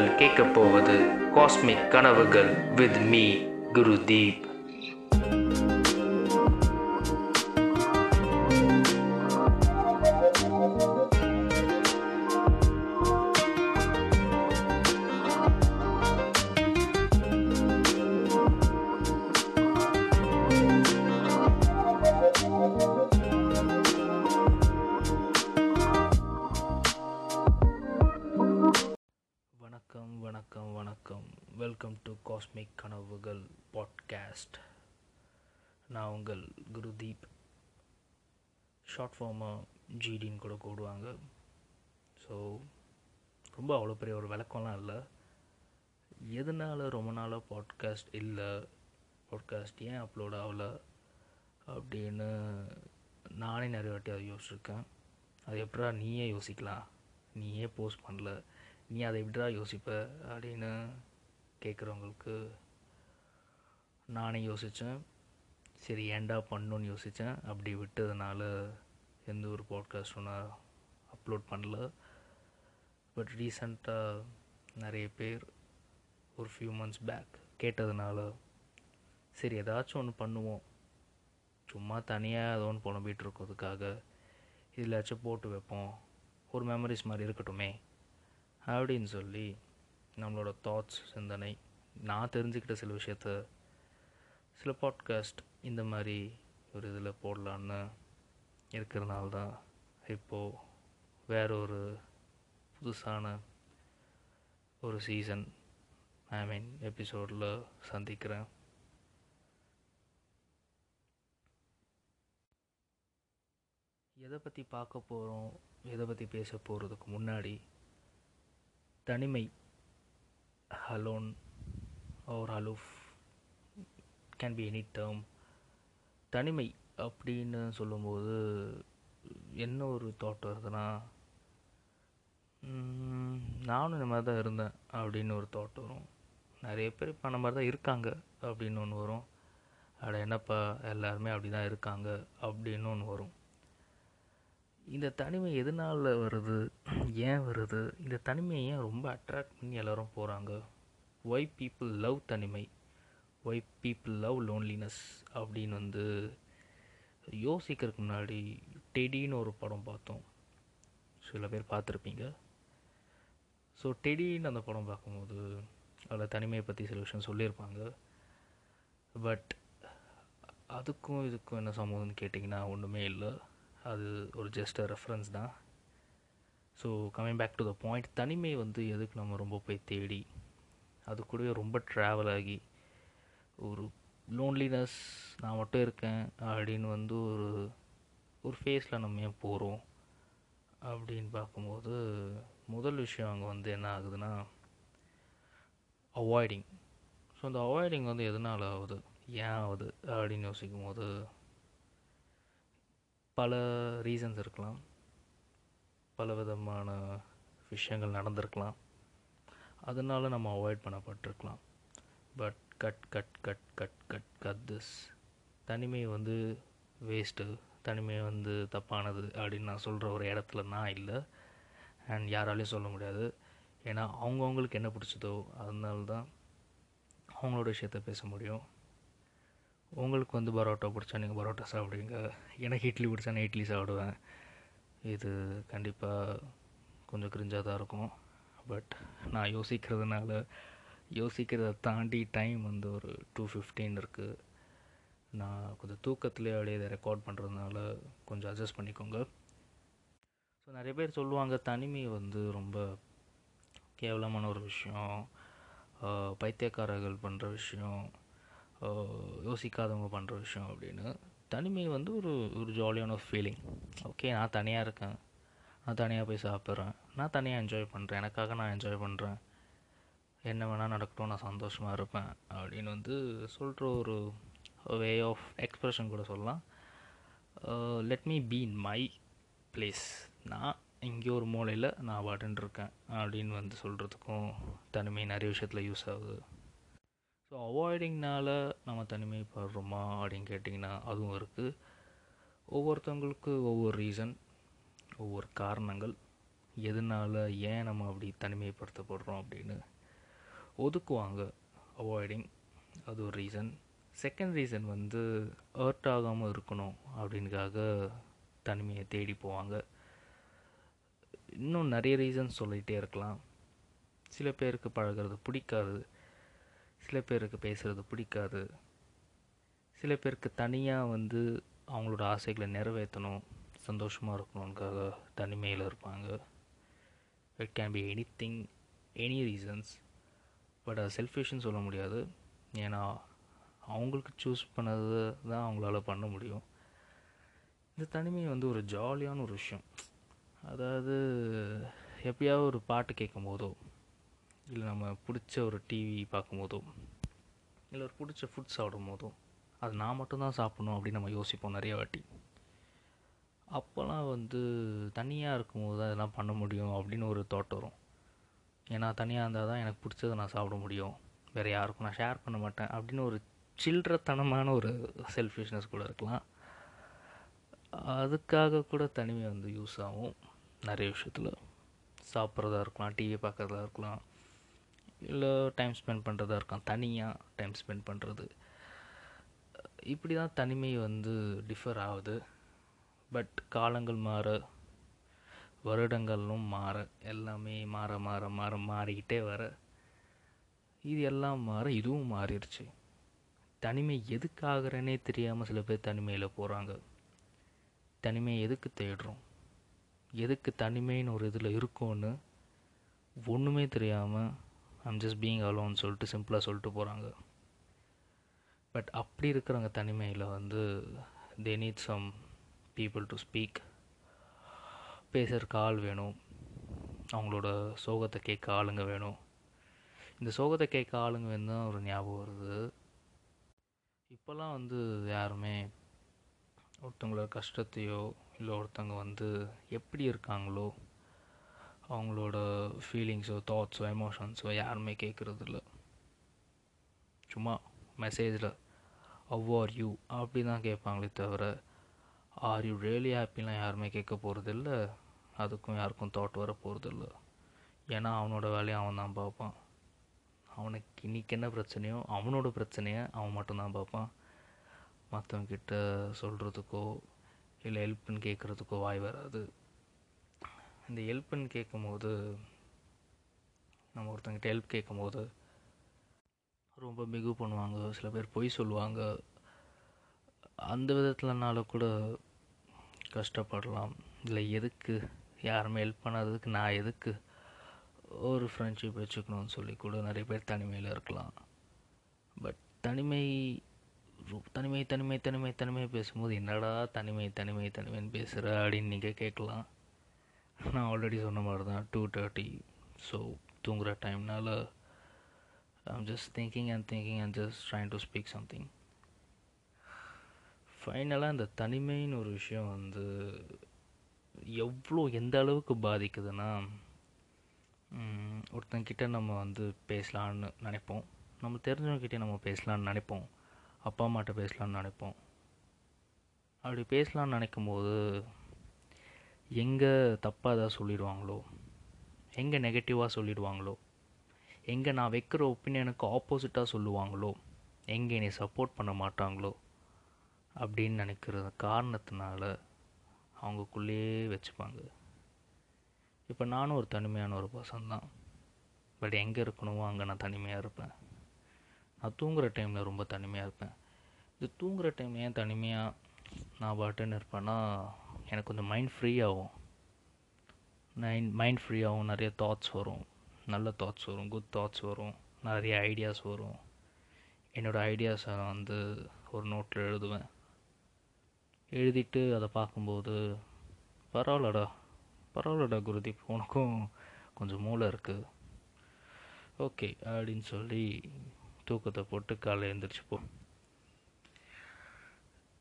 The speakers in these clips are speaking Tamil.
நீங்கள் கேட்கப் போவது காஸ்மிக் கனவுகள் வித் மீ குருதீப் ஷார்ட் ஃபார்மாக ஜிடின்னு கூட கூடுவாங்க ஸோ ரொம்ப அவ்வளோ பெரிய ஒரு விளக்கம்லாம் இல்லை. எதனால் ரொம்ப நாளாக பாட்காஸ்ட் இல்லை? பாட்காஸ்ட் ஏன் அப்லோட் ஆகல? அப்படின்னு நானே நிறைய வாட்டி அதை யோசிச்சிருக்கேன். அது எப்படா நீயே யோசிக்கலாம். நீயே போஸ்ட் பண்ணல. நீ அதை எப்படிடா யோசிப்ப? அப்படின்னு கேட்குறவங்களுக்கு நானே யோசித்தேன் சரி ஏன்டா பண்ணணுன்னு யோசித்தேன் அப்படி விட்டதுனால எந்த ஒரு பாட்காஸ்ட்டும் நான் அப்லோட் பண்ணல. பட் ரீசண்டாக நிறைய பேர் ஒரு ஃபியூ மந்த்ஸ் பேக் கேட்டதுனால சரி ஏதாச்சும் ஒன்று பண்ணுவோம். சும்மா தனியாக ஏதோ ஒன்று புலம்பிகிட்டு இருக்கிறதுக்காக இதிலாச்சும் போட்டு வைப்போம். ஒரு மெமரிஸ் மாதிரி இருக்கட்டுமே அப்படின்னு சொல்லி நம்மளோட தாட்ஸ் சிந்தனை நான் தெரிஞ்சுக்கிட்ட சில விஷயத்த சில பாட்காஸ்ட் இந்த மாதிரி ஒரு இதில் போடலான்னு இருக்கிறனால தான் இப்போது வேற ஒரு புதுசான ஒரு சீசன் ஐ மீன் எபிசோடில் சந்திக்கிறேன். எதை பற்றி பார்க்க போகிறோம் எதை பற்றி பேச போகிறதுக்கு முன்னாடி தனிமை alone or aloof can be any term தனிமை அப்படின்னு சொல்லும்போது என்ன ஒரு தாட் வருதுன்னா நானும் இந்த மாதிரி தான் இருந்தேன் அப்படின்னு ஒரு தாட் வரும். நிறைய பேர் இப்போ அந்த மாதிரி தான் இருக்காங்க அப்படின்னு ஒன்று வரும். அட என்னப்பா எல்லாருமே அப்படி தான் இருக்காங்க அப்படின்னு ஒன்று வரும். இந்த தனிமை எதனால் வருது ஏன் வருது? இந்த தனிமையை ஏன் ரொம்ப அட்ராக்ட் பண்ணி எல்லோரும் போகிறாங்க ஒய் பீப்புள் லவ் தனிமை? ஒய் பீப்புள் லவ் லோன்லினஸ் அப்படின்னு வந்து யோசிக்கிறதுக்கு முன்னாடி டெடின்னு ஒரு படம் பார்த்தோம். சில பேர் பார்த்துருப்பீங்க. ஸோ டெடின்னு அந்த படம் பார்க்கும்போது அதில் தனிமையை பற்றி சில விஷயம் சொல்லியிருப்பாங்க. பட் அதுக்கும் இதுக்கும் என்ன சம்மந்தம்னு கேட்டிங்கன்னா ஒன்றுமே இல்லை. அது ஒரு ஜஸ்ட் ரெஃபரன்ஸ் தான். So coming back to the point தனிமை வந்து எதுக்கு நம்ம ரொம்ப போய் தேடி? அது கூடவே ரொம்ப ட்ராவல் ஆகி ஒரு லோன்லினஸ் நான் மட்டும் இருக்கேன் அப்படின்னு வந்து ஒரு ஒரு ஃபேஸில் நம்ம ஏன் போகிறோம் அப்படின்னு பார்க்கும்போது முதல் விஷயம் அங்கே வந்து என்ன ஆகுதுன்னா அவாய்டிங் ஸோ அந்த அவாய்டிங் வந்து எதனால் ஆகுது? ஏன் ஆகுது? அப்படின்னு யோசிக்கும் போது பல ரீசன்ஸ் இருக்கலாம். பல விதமான விஷயங்கள் நடந்திருக்கலாம். அதனால நம்ம avoid பண்ணப்பட்டிருக்கலாம். But cut cut cut cut cut cut this தனிமை வந்து வேஸ்ட்டு தனிமை வந்து தப்பானது அப்படின்னு நான் சொல்கிற ஒரு இடத்துல நான் இல்லை. அண்ட் யாராலையும் சொல்ல முடியாது. ஏன்னா அவங்கவுங்களுக்கு என்ன பிடிச்சதோ அதனால தான் அவங்களோட விஷயத்த பேச முடியும். உங்களுக்கு வந்து பரோட்டா பிடிச்சா நீங்கள் பரோட்டா சாப்பிடுவீங்க. எனக்கு இட்லி பிடிச்சா நான் இட்லி சாப்பிடுவேன். இது கண்டிப்பாக கொஞ்சம் கிரிஞ்சாக தான் இருக்கும். பட் நான் யோசிக்கிறதுனால யோசிக்கிறத தாண்டி டைம் வந்து ஒரு டூ ஃபிஃப்டீன் இருக்குது நான் கொஞ்சம் தூக்கத்துலேயே அப்படியே இதை ரெக்கார்ட் பண்ணுறதுனால கொஞ்சம் அட்ஜஸ்ட் பண்ணிக்கோங்க. ஸோ நிறைய பேர் சொல்லுவாங்க தனிமை வந்து ரொம்ப கேவலமான ஒரு விஷயம். பைத்தியக்காரர்கள் பண்ணுற விஷயம். யோசிக்காதவங்க பண்ணுற விஷயம் அப்படின்னு. தனிமை வந்து ஒரு ஒரு ஜாலியான ஒரு ஃபீலிங் ஓகே நான் தனியாக இருக்கேன். நான் தனியாக போய் சாப்பிட்றேன். நான் தனியாக என்ஜாய் பண்ணுறேன் எனக்காக நான் என்ஜாய் பண்ணுறேன் என்ன வேணால் நடக்கட்டும் நான் சந்தோஷமாக இருப்பேன் அப்படின்னு வந்து சொல்கிற ஒரு வே ஆஃப் எக்ஸ்ப்ரெஷன் கூட சொல்லலாம். Let me be in my place நான் இங்கே ஒரு மூலையில் நான் பாட்டுன்னு இருக்கேன் அப்படின்னு வந்து சொல்கிறதுக்கும் தனிமை நிறைய விஷயத்தில் யூஸ் ஆகுது. ஸோ அவாய்டிங்னால நம்ம தனிமைப்படுறோமா அப்படின்னு கேட்டிங்கன்னா அதுவும் இருக்குது ஒவ்வொருத்தவங்களுக்கு ஒவ்வொரு ரீசன் ஒவ்வொரு காரணங்கள். எதனால ஏன் நம்ம அப்படி தனிமைப்படுத்தப்படுறோம் அப்படின்னு ஒதுக்குவாங்க அவாய்டிங் அது ஒரு ரீசன் செகண்ட் ரீசன் வந்து ஹர்ட் ஆகாமல் இருக்கணும் அப்படின்காக தனிமையை தேடி போவாங்க. இன்னும் நிறைய ரீசன்ஸ் சொல்லிகிட்டே இருக்கலாம். சில பேருக்கு பழகிறது பிடிக்காது. சில பேருக்கு பேசுகிறது பிடிக்காது. சில பேருக்கு தனியாக வந்து அவங்களோட ஆசைகளை நிறைவேற்றணும் சந்தோஷமாக இருக்கணுன்காக தனிமையில் இருப்பாங்க. It can be anything any reasons but அது செல்ஃபிஷ்னு சொல்ல முடியாது. ஏன்னா அவங்களுக்கு சூஸ் பண்ணது தான் அவங்களால பண்ண முடியும். இந்த தனிமை வந்து ஒரு ஜாலியான ஒரு விஷயம். அதாவது எப்பயாவது ஒரு பாட்டு கேட்கும் போதோ இல்லை நம்ம பிடிச்ச ஒரு டிவி பார்க்கும்போதோ இல்லை ஒரு பிடிச்ச ஃபுட் சாப்பிடும் போதோ அது நான் மட்டும்தான் சாப்பிடணும் அப்படின்னு நம்ம யோசிப்போம் நிறைய வாட்டி. அப்போல்லாம் வந்து தனியாக இருக்கும்போது தான் இதெல்லாம் பண்ண முடியும் அப்படின்னு ஒரு தாட் வரும். ஏன்னா தனியாக இருந்தால் தான் எனக்கு பிடிச்சதை நான் சாப்பிட முடியும். வேறு யாருக்கும் நான் ஷேர் பண்ண மாட்டேன். அப்படின்னு ஒரு சில்லறத்தனமான ஒரு செல்ஃபிஷ்னஸ் கூட இருக்கலாம். அதுக்காக கூட தனிமை வந்து யூஸ் ஆகும். நிறைய விஷயத்தில். சாப்பிட்றதா இருக்கலாம் டிவி பார்க்குறதா இருக்கலாம். இல்லை டைம் ஸ்பெண்ட் பண்ணுறதா இருக்கலாம். தனியாக டைம் ஸ்பெண்ட் பண்ணுறது இப்படி தான் தனிமை வந்து டிஃபர் ஆகுது. பட் காலங்கள் மாற வருடங்களும் மாற எல்லாமே மாற மாற மாற மாறிக்கிட்டே வர இது எல்லாம் மாற இதுவும் மாறிடுச்சு. தனிமை எதுக்காகிறனே தெரியாமல் சில பேர் தனிமையில் போகிறாங்க தனிமை எதுக்கு தேடுறோம்? எதுக்கு தனிமைன்னு ஒரு இதில் இருக்கோன்னு ஒன்றுமே தெரியாமல் ஐம் ஜஸ்ட் பீங் அலோன்னு சொல்லிட்டு சிம்பிளாக சொல்லிட்டு போகிறாங்க பட் அப்படி இருக்கிறவங்க தனிமையில் வந்து they need some people to speak பேசுகிறக்கு ஆள் வேணும். அவங்களோட சோகத்தை கேட்க ஆளுங்க வேணும். இந்த சோகத்தை கேட்க ஆளுங்க வேணும் தான் ஒரு ஞாபகம் வருது. இப்போல்லாம் வந்து யாருமே ஒருத்தங்களோட கஷ்டத்தையோ இல்லை ஒருத்தவங்க வந்து எப்படி இருக்காங்களோ அவங்களோட ஃபீலிங்ஸோ தாட்ஸோ எமோஷன்ஸோ யாருமே கேட்குறது இல்லை சும்மா மெசேஜில் அவ் ஆர் யூ அப்படி தான் கேட்பாங்களே தவிர ஆர் யூ ரியலி ஹாப்பிலாம் யாருமே கேட்க போகிறதில்ல அதுக்கும் யாருக்கும் தாட் வர போகிறதில்ல ஏன்னா அவனோட வேலையை அவன் தான் பார்ப்பான். அவனுக்கு இன்றைக்கி என்ன பிரச்சனையோ அவனோட பிரச்சனையை அவன் மட்டும்தான் பார்ப்பான். மற்றவங்கிட்ட சொல்கிறதுக்கோ இல்லை ஹெல்ப்புன்னு கேட்குறதுக்கோ வாய் வராது. இந்த ஹெல்ப்புன்னு கேட்கும்போது நம்ம ஒருத்தங்கிட்ட ஹெல்ப் கேட்கும்போது ரொம்ப மிகு பண்ணுவாங்க. சில பேர் பொய் சொல்லுவாங்க. அந்த விதத்துலனால கூட கஷ்டப்படலாம். இல்லை எதுக்கு? யாருமே ஹெல்ப் பண்ணாததுக்கு நான் எதுக்கு ஒரு ஃப்ரெண்ட்ஷிப் வச்சுக்கணும்னு சொல்லி கூட நிறைய பேர் தனிமையில் இருக்கலாம். பட் தனிமை தனிமை தனிமை தனிமை தனிமை பேசும்போது என்னடா தனிமை தனிமை தனிமைன்னு பேசுகிற அப்படின்னு நீங்கள் கேட்கலாம். நான் ஆல்ரெடி சொன்ன மாதிரி தான் டூ தேர்ட்டி ஸோ தூங்குகிற டைம்னால I'm just thinking and thinking and just trying to speak something ஃபைனலாக இந்த தனிமைன்னு ஒரு விஷயம் வந்து எவ்வளோ எந்த அளவுக்கு பாதிக்குதுன்னா ஒருத்தங்கிட்ட நம்ம வந்து பேசலான்னு நினைப்போம். நம்ம தெரிஞ்சவங்ககிட்ட நம்ம பேசலான்னு நினைப்போம். அப்பா அம்மாட்ட பேசலான்னு நினைப்போம். அப்படி பேசலான்னு நினைக்கும் போது எங்கே தப்பாக ஏதாவது சொல்லிடுவாங்களோ? எங்கே நெகட்டிவாக சொல்லிடுவாங்களோ? எங்கே நான் வைக்கிற ஒப்பீனியனுக்கு ஆப்போசிட்டாக சொல்லுவாங்களோ? எங்கே என்னை சப்போர்ட் பண்ண மாட்டாங்களோ? அப்படின்னு நினைக்கிற காரணத்தினால அவங்கக்குள்ளேயே வச்சுப்பாங்க. இப்போ நானும் ஒரு தனிமையான ஒரு பர்சன் தான் பட் எங்கே இருக்கணுமோ அங்கே நான் தனிமையாக இருப்பேன். நான் தூங்குகிற டைமில் ரொம்ப தனிமையாக இருப்பேன். இது தூங்குகிற டைம் ஏன் தனிமையாக நான் பாட்டுன்னு இருப்பேன்னா எனக்கு கொஞ்சம் மைண்ட் ஃப்ரீ ஆகும். மைண்ட் மைண்ட் ஃப்ரீ ஆகும் நிறைய தாட்ஸ் வரும். நல்ல தாட்ஸ் வரும் குட் தாட்ஸ் வரும். நிறைய ஐடியாஸ் வரும். என்னோடய ஐடியாஸை வந்து ஒரு நோட்டில் எழுதுவேன். எழுதிட்டு அதை பார்க்கும்போது பரவாயில்லடா பரவாயில்லடா குருதீப் உனக்கும் கொஞ்சம் மூளை இருக்குது ஓகே அப்படின்னு சொல்லி தூக்கத்தை போட்டு காலை எழுந்திரிச்சுப்போம்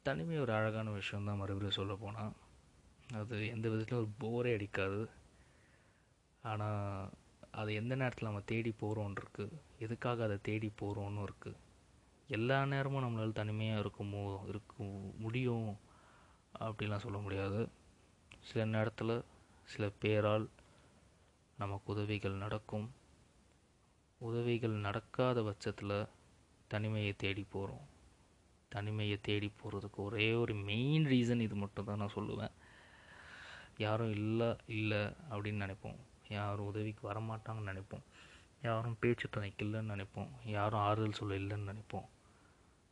தனிமை ஒரு அழகான விஷயந்தான் மறுபடியும் சொல்ல போனால் அது எந்த விதத்துலையும் ஒரு போரே அடிக்காது. ஆனால் அது எந்த நேரத்தில் நம்ம தேடி போகிறோன்னு இருக்குது எதுக்காக அதை தேடி போகிறோன்னு இருக்குது எல்லா நேரமும் நம்மளால் தனிமையாக இருக்குமோ இருக்கும் முடியும். அப்படிலாம் சொல்ல முடியாது. சில நேரத்தில் சில பேரால் நமக்கு உதவிகள் நடக்கும். உதவிகள் நடக்காத பட்சத்தில் தனிமையை தேடி போகிறோம் தனிமையை தேடி போகிறதுக்கு ஒரே ஒரு மெயின் ரீசன் இது மட்டும் தான் நான் சொல்லுவேன். யாரும் இல்லை இல்லை அப்படின்னு நினைப்போம். யாரும் உதவிக்கு வரமாட்டாங்கன்னு நினைப்போம். யாரும் பேச்சு துணைக்கு இல்லைன்னு நினைப்போம். யாரும் ஆறுதல் சொல்ல இல்லைன்னு நினைப்போம்.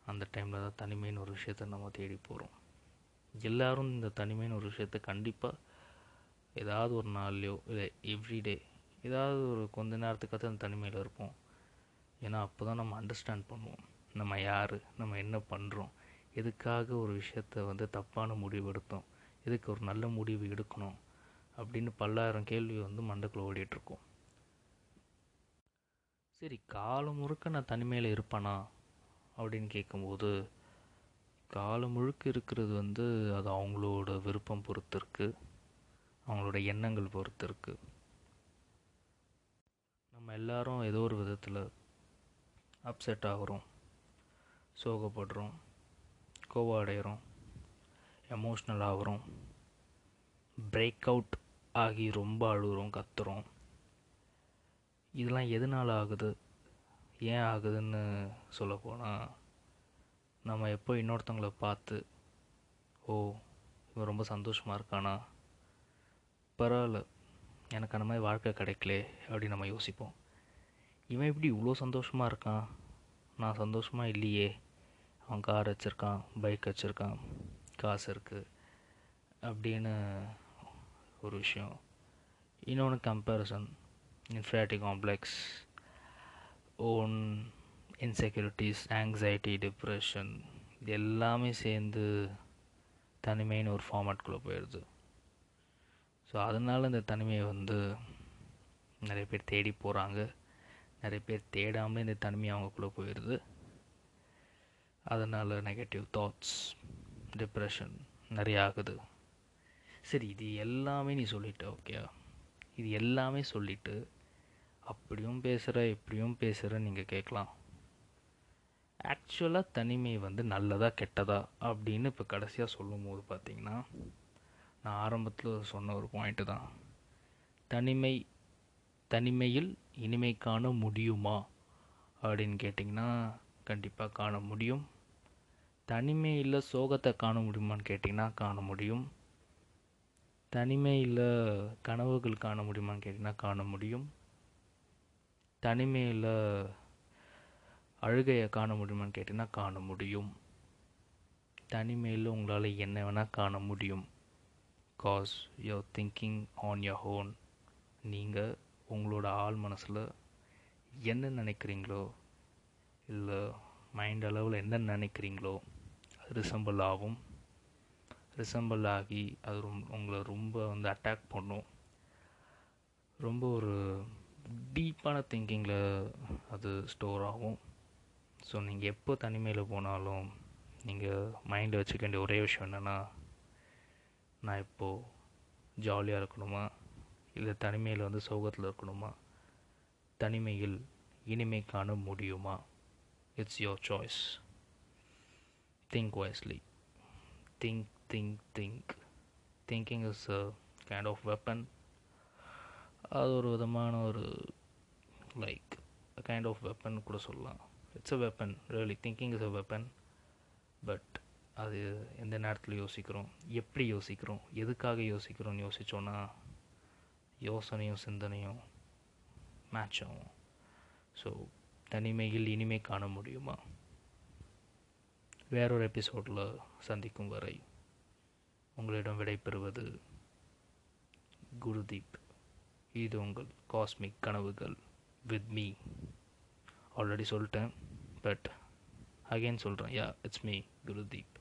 அந்த டைமில் தான் தனிமைன்னு ஒரு விஷயத்த நம்ம தேடி போகிறோம் எல்லாரும் இந்த தனிமைன்னு ஒரு விஷயத்த கண்டிப்பாக ஏதாவது ஒரு நாள்லையோ இல்லை எவ்ரிடே ஏதாவது ஒரு கொஞ்ச நேரத்துக்காக அந்த தனிமையில் இருப்போம். ஏன்னா அப்போ தான் நம்ம அண்டர்ஸ்டாண்ட் பண்ணுவோம். நம்ம யார்? நம்ம என்ன பண்ணுறோம் எதுக்காக ஒரு விஷயத்த வந்து தப்பான முடிவு எடுத்தோம் எதுக்கு ஒரு நல்ல முடிவு எடுக்கணும்? அப்படின்னு பல்லாயிரம் கேள்வி வந்து மண்டக்குள்ள ஓடிட்டுருக்கோம். சரி காலம் முழுக்க நான் தனிமையில் இருப்பேனா? அப்படின்னு கேட்கும்போது காலம் முழுக்க இருக்கிறது வந்து அது அவங்களோட விருப்பம் பொறுத்து இருக்குது அவங்களோட எண்ணங்கள் பொறுத்து இருக்குது நம்ம எல்லாரும் ஏதோ ஒரு விதத்தில் அப்செட் ஆகிறோம் சோகப்படுறோம் கோவம் அடைகிறோம் எமோஷ்னல் ஆகிறோம். பிரேக் அவுட் ஆகி ரொம்ப அழுகிறோம் கத்துறோம். இதெல்லாம் எதனால் ஆகுது? ஏன் ஆகுதுன்னு சொல்லப்போனால் நம்ம எப்போ இன்னொருத்தவங்கள பார்த்து ஓ இவன் ரொம்ப சந்தோஷமாக இருக்கானா? பரவாயில்ல எனக்கு அந்த மாதிரி வாழ்க்கை கிடைக்கலே அப்படின்னு நம்ம யோசிப்போம். இவன் எப்படி இவ்வளோ சந்தோஷமாக இருக்கான்? நான் சந்தோஷமாக இல்லையே. அவன் கார் வச்சுருக்கான் பைக் வச்சுருக்கான் காசு இருக்குது அப்படின்னு ஒரு விஷயம். இன்னொன்று comparison inferiority complex own insecurities anxiety depression இது எல்லாமே சேர்ந்து தனிமைன்னு ஒரு ஃபார்மேட்குள்ளே போயிடுது ஸோ அதனால் இந்த தனிமையை வந்து நிறைய பேர் தேடி போகிறாங்க நிறைய பேர் தேடாமல் இந்த தனிமை அவங்களுக்குள்ளே போயிடுது அதனால் நெகட்டிவ் தாட்ஸ் டிப்ரெஷன் நிறைய ஆகுது. சரி இது எல்லாமே நீ சொல்லிட்ட ஓகே இது எல்லாமே சொல்லிவிட்டு அப்படியும் பேசுகிற இப்படியும் பேசுகிற நீங்கள் கேட்கலாம். ஆக்சுவலாக தனிமை வந்து நல்லதா கெட்டதா அப்படின்னு இப்போ கடைசியாக சொல்லும் போது பார்த்திங்கன்னா நான் ஆரம்பத்தில் சொன்ன ஒரு பாயிண்ட்டு தான். தனிமை தனிமையில் இனிமை காண முடியுமா அப்படின்னு கேட்டிங்கன்னா கண்டிப்பாக காண முடியும். தனிமையில் சோகத்தை காண முடியுமான்னு கேட்டிங்கன்னா காண முடியும். தனிமையில் கனவுகள் காண முடியுமான்னு கேட்டிங்கன்னா காண முடியும். தனிமையில் அழுகையை காண முடியுமான்னு கேட்டிங்கன்னா காண முடியும். தனிமையில் உங்களால் என்ன வேணால் காண முடியும். Cause you're thinking on your own நீங்கள் உங்களோட ஆள் மனசில் என்ன நினைக்கிறீங்களோ இல்லை மைண்ட் அளவில் என்ன நினைக்கிறீங்களோ அது ரிசம்பிள் ஆகும். ரிசம்பிள் ஆகி அது ரொம்ப உங்களை ரொம்ப வந்து அட்டாக் பண்ணும். ரொம்ப ஒரு டீப்பான திங்கிங்கில் அது ஸ்டோர் ஆகும். ஸோ நீங்கள் எப்போ தனிமையில் போனாலும் நீங்கள் மைண்டில் வச்சுக்க வேண்டிய ஒரே விஷயம் என்னென்னா நான் இப்போது ஜாலியாக இருக்கணுமா? இல்லை தனிமையில் வந்து சோகத்தில் இருக்கணுமா? தனிமையில் இனிமை காண முடியுமா? It's your choice think wisely think think think thinking is a kind of weapon அது ஒரு விதமான ஒரு லைக் கைண்ட் ஆஃப் வெப்பன் கூட சொல்லலாம். It's a weapon really thinking is a weapon but அது எந்த நேரத்தில் யோசிக்கிறோம்? எப்படி யோசிக்கிறோம்? எதுக்காக யோசிக்கிறோம்னு யோசித்தோன்னா யோசனையும் சிந்தனையும் மேட்ச் ஆகும். ஸோ தனிமையில் இனிமே காண முடியுமா? வேறொரு எபிசோடில் சந்திக்கும் வரை உங்களிடம் விடைபெறுவது குருதீப். இது உங்கள் காஸ்மிக் கனவுகள் வித் மீ ஆல்ரெடி சொல்லிட்டேன். பட் அகெயின் சொல்கிறேன் யா இட்ஸ் மீ குருதீப்